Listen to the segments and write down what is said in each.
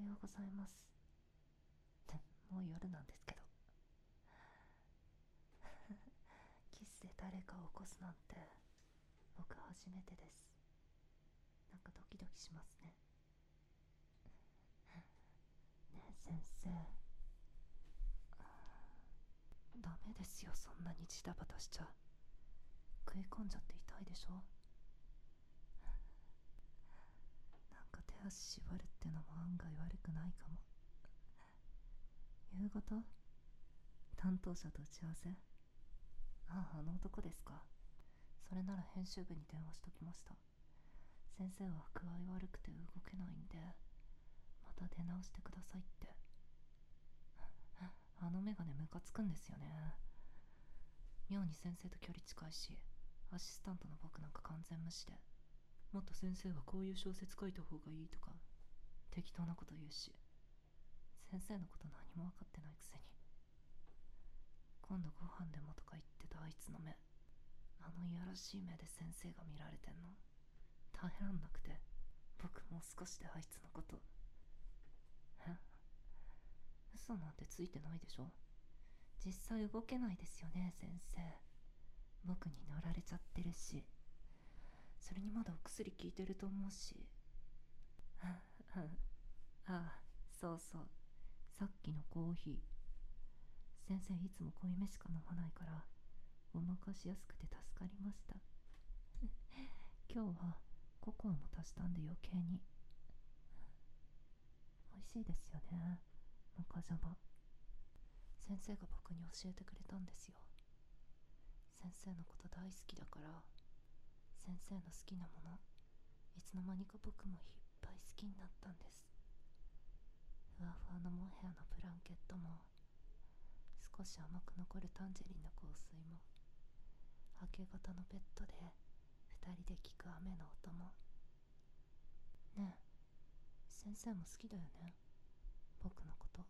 はようございます。もう夜なんですけど。キスで誰かを起こすなんて僕初めてです。なんかドキドキしますね。ねえ先生。ダメですよそんなにジタバタしちゃ。食い込んじゃって痛いでしょ。なんか手足縛るってのも案外悪くないかも。夕方？担当者と打ち合わせ？あああの男ですか。それなら編集部に電話しときました。先生は具合悪くて動けないんでまた出直してくださいって。あのメガネムカつくんですよね。妙に先生と距離近いしアシスタントの僕なんか完全無視で。もっと先生はこういう小説書いた方がいいとか。適当なこと言うし先生のこと何も分かってないくせに今度ご飯でもとか言ってたあいつの目あのいやらしい目で先生が見られてんの耐えらんなくて僕もう少しであいつのことえ？嘘なんてついてないでしょ？実際動けないですよね先生。僕に乗られちゃってるし。それにまだお薬効いてると思うし。ああそうそう。さっきのコーヒー。先生いつも濃いめしか飲まないからごまかしやすくて助かりました。今日はココアも足したんで余計に。美味しいですよねモカジャバ先生が僕に教えてくれたんですよ。先生のこと大好きだから先生の好きなものいつの間にか僕もいっぱい好きになったんです。ふわふわのモヘアのブランケットも少し甘く残るタンジェリンの香水も明け方のベッドで二人で聞く雨の音も。ねえ先生も好きだよね。僕のこと。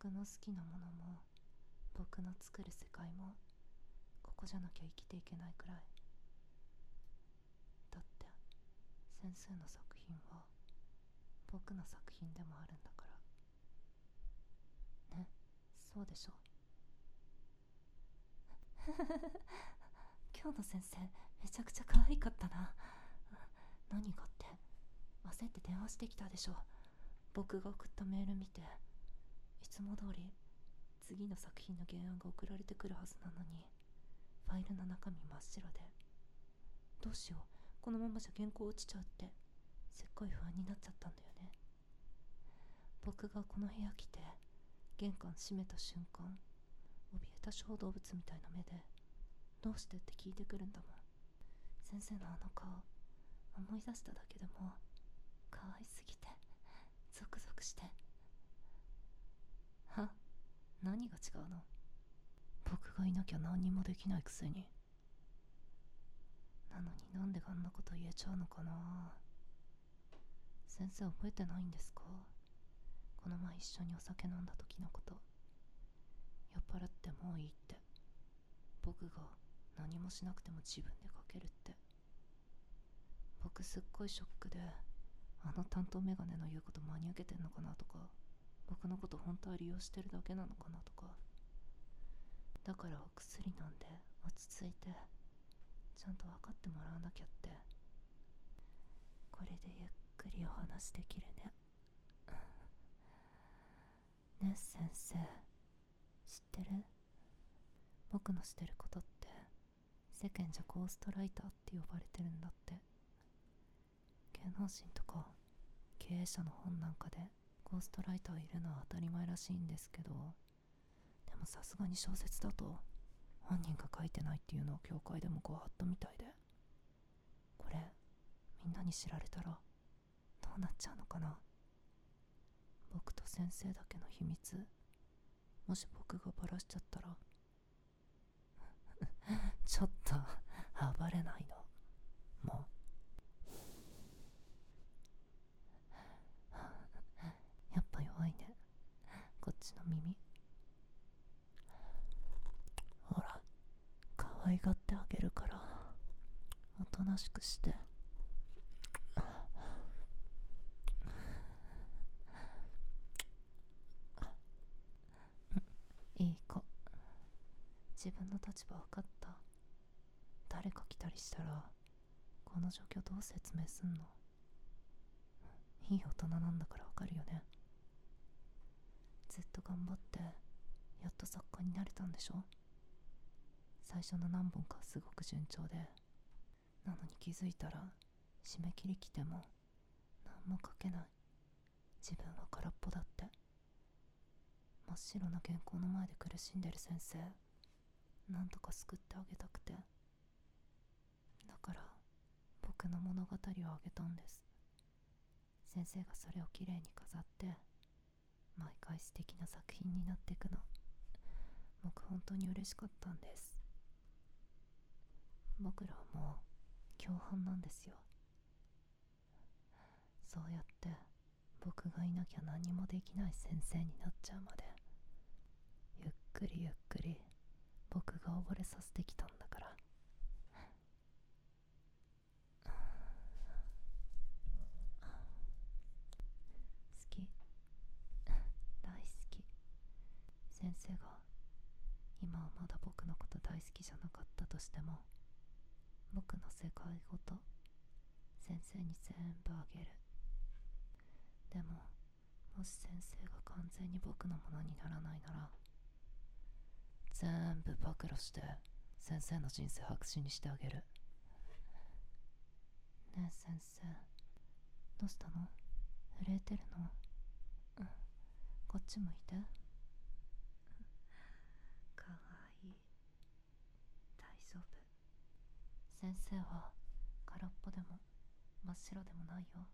僕の好きなものも僕の作る世界もここじゃなきゃ生きていけないくらいだって先生の作品は僕の作品でもあるんだから。ね。そうでしょ 今日の先生めちゃくちゃ可愛かったな。何がって焦って電話してきたでしょ僕が送ったメール見ていつも通り次の作品の原案が送られてくるはずなのにファイルの中身真っ白で。どうしよう。このままじゃ原稿落ちちゃうってすっごい不安になっちゃったんだよね。僕がこの部屋来て玄関閉めた瞬間怯えた小動物みたいな目でどうしてって聞いてくるんだもん。先生のあの顔思い出しただけでも可愛すぎてゾクゾクして。は？何が違うの？僕がいなきゃ何にもできないくせに。なのになんであんなこと言えちゃうのかな。先生覚えてないんですか？この前一緒にお酒飲んだ時のこと。酔っ払ってもういいって。僕が何もしなくても自分で書けるって。僕すっごいショックであの担当メガネの言うこと真に受けてんのかなとか。僕のこと本当は利用してるだけなのかなとか。だからお薬飲んで落ち着いて。ちゃんと分かってもらわなきゃって。これでゆっくりお話できるね。ね先生。知ってる？僕のしてることって世間じゃゴーストライターって呼ばれてるんだって。芸能人とか経営者の本なんかでゴーストライターいるのは当たり前らしいんですけどでもさすがに小説だと本人が書いてないっていうのを教会でもご法度みたいで。これみんなに知られたらどうなっちゃうのかな。僕と先生だけの秘密。もし僕がバラしちゃったら ちょっと暴れないの。悲しくして。いい子。自分の立場分かった。誰か来たりしたらこの状況どう説明すんの？いい大人なんだから分かるよね。ずっと頑張ってやっと作家になれたんでしょ？最初の何本かすごく順調で。なのに気づいたら締め切り来ても何も書けない。自分は空っぽだって。真っ白な原稿の前で苦しんでる先生なんとか救ってあげたくて。だから僕の物語をあげたんです。先生がそれをきれいに飾って毎回素敵な作品になっていくの。僕本当に嬉しかったんです。僕らはもう共犯なんですよ。そうやって僕がいなきゃ何もできない先生になっちゃうまでゆっくりゆっくり僕が溺れさせてきたんだから。好き。大好き。先生が今はまだ僕のこと大好きじゃなかったとしても僕の世界ごと先生に全部あげる。でももし先生が完全に僕のものにならないなら全部暴露して先生の人生白紙にしてあげる。ねえ先生。どうしたの？震えてるの？うん。こっち向いてかわいい大丈夫先生は空っぽでも真っ白でもないよ。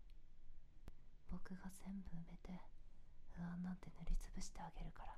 僕が全部埋めて不安なんて塗りつぶしてあげるから。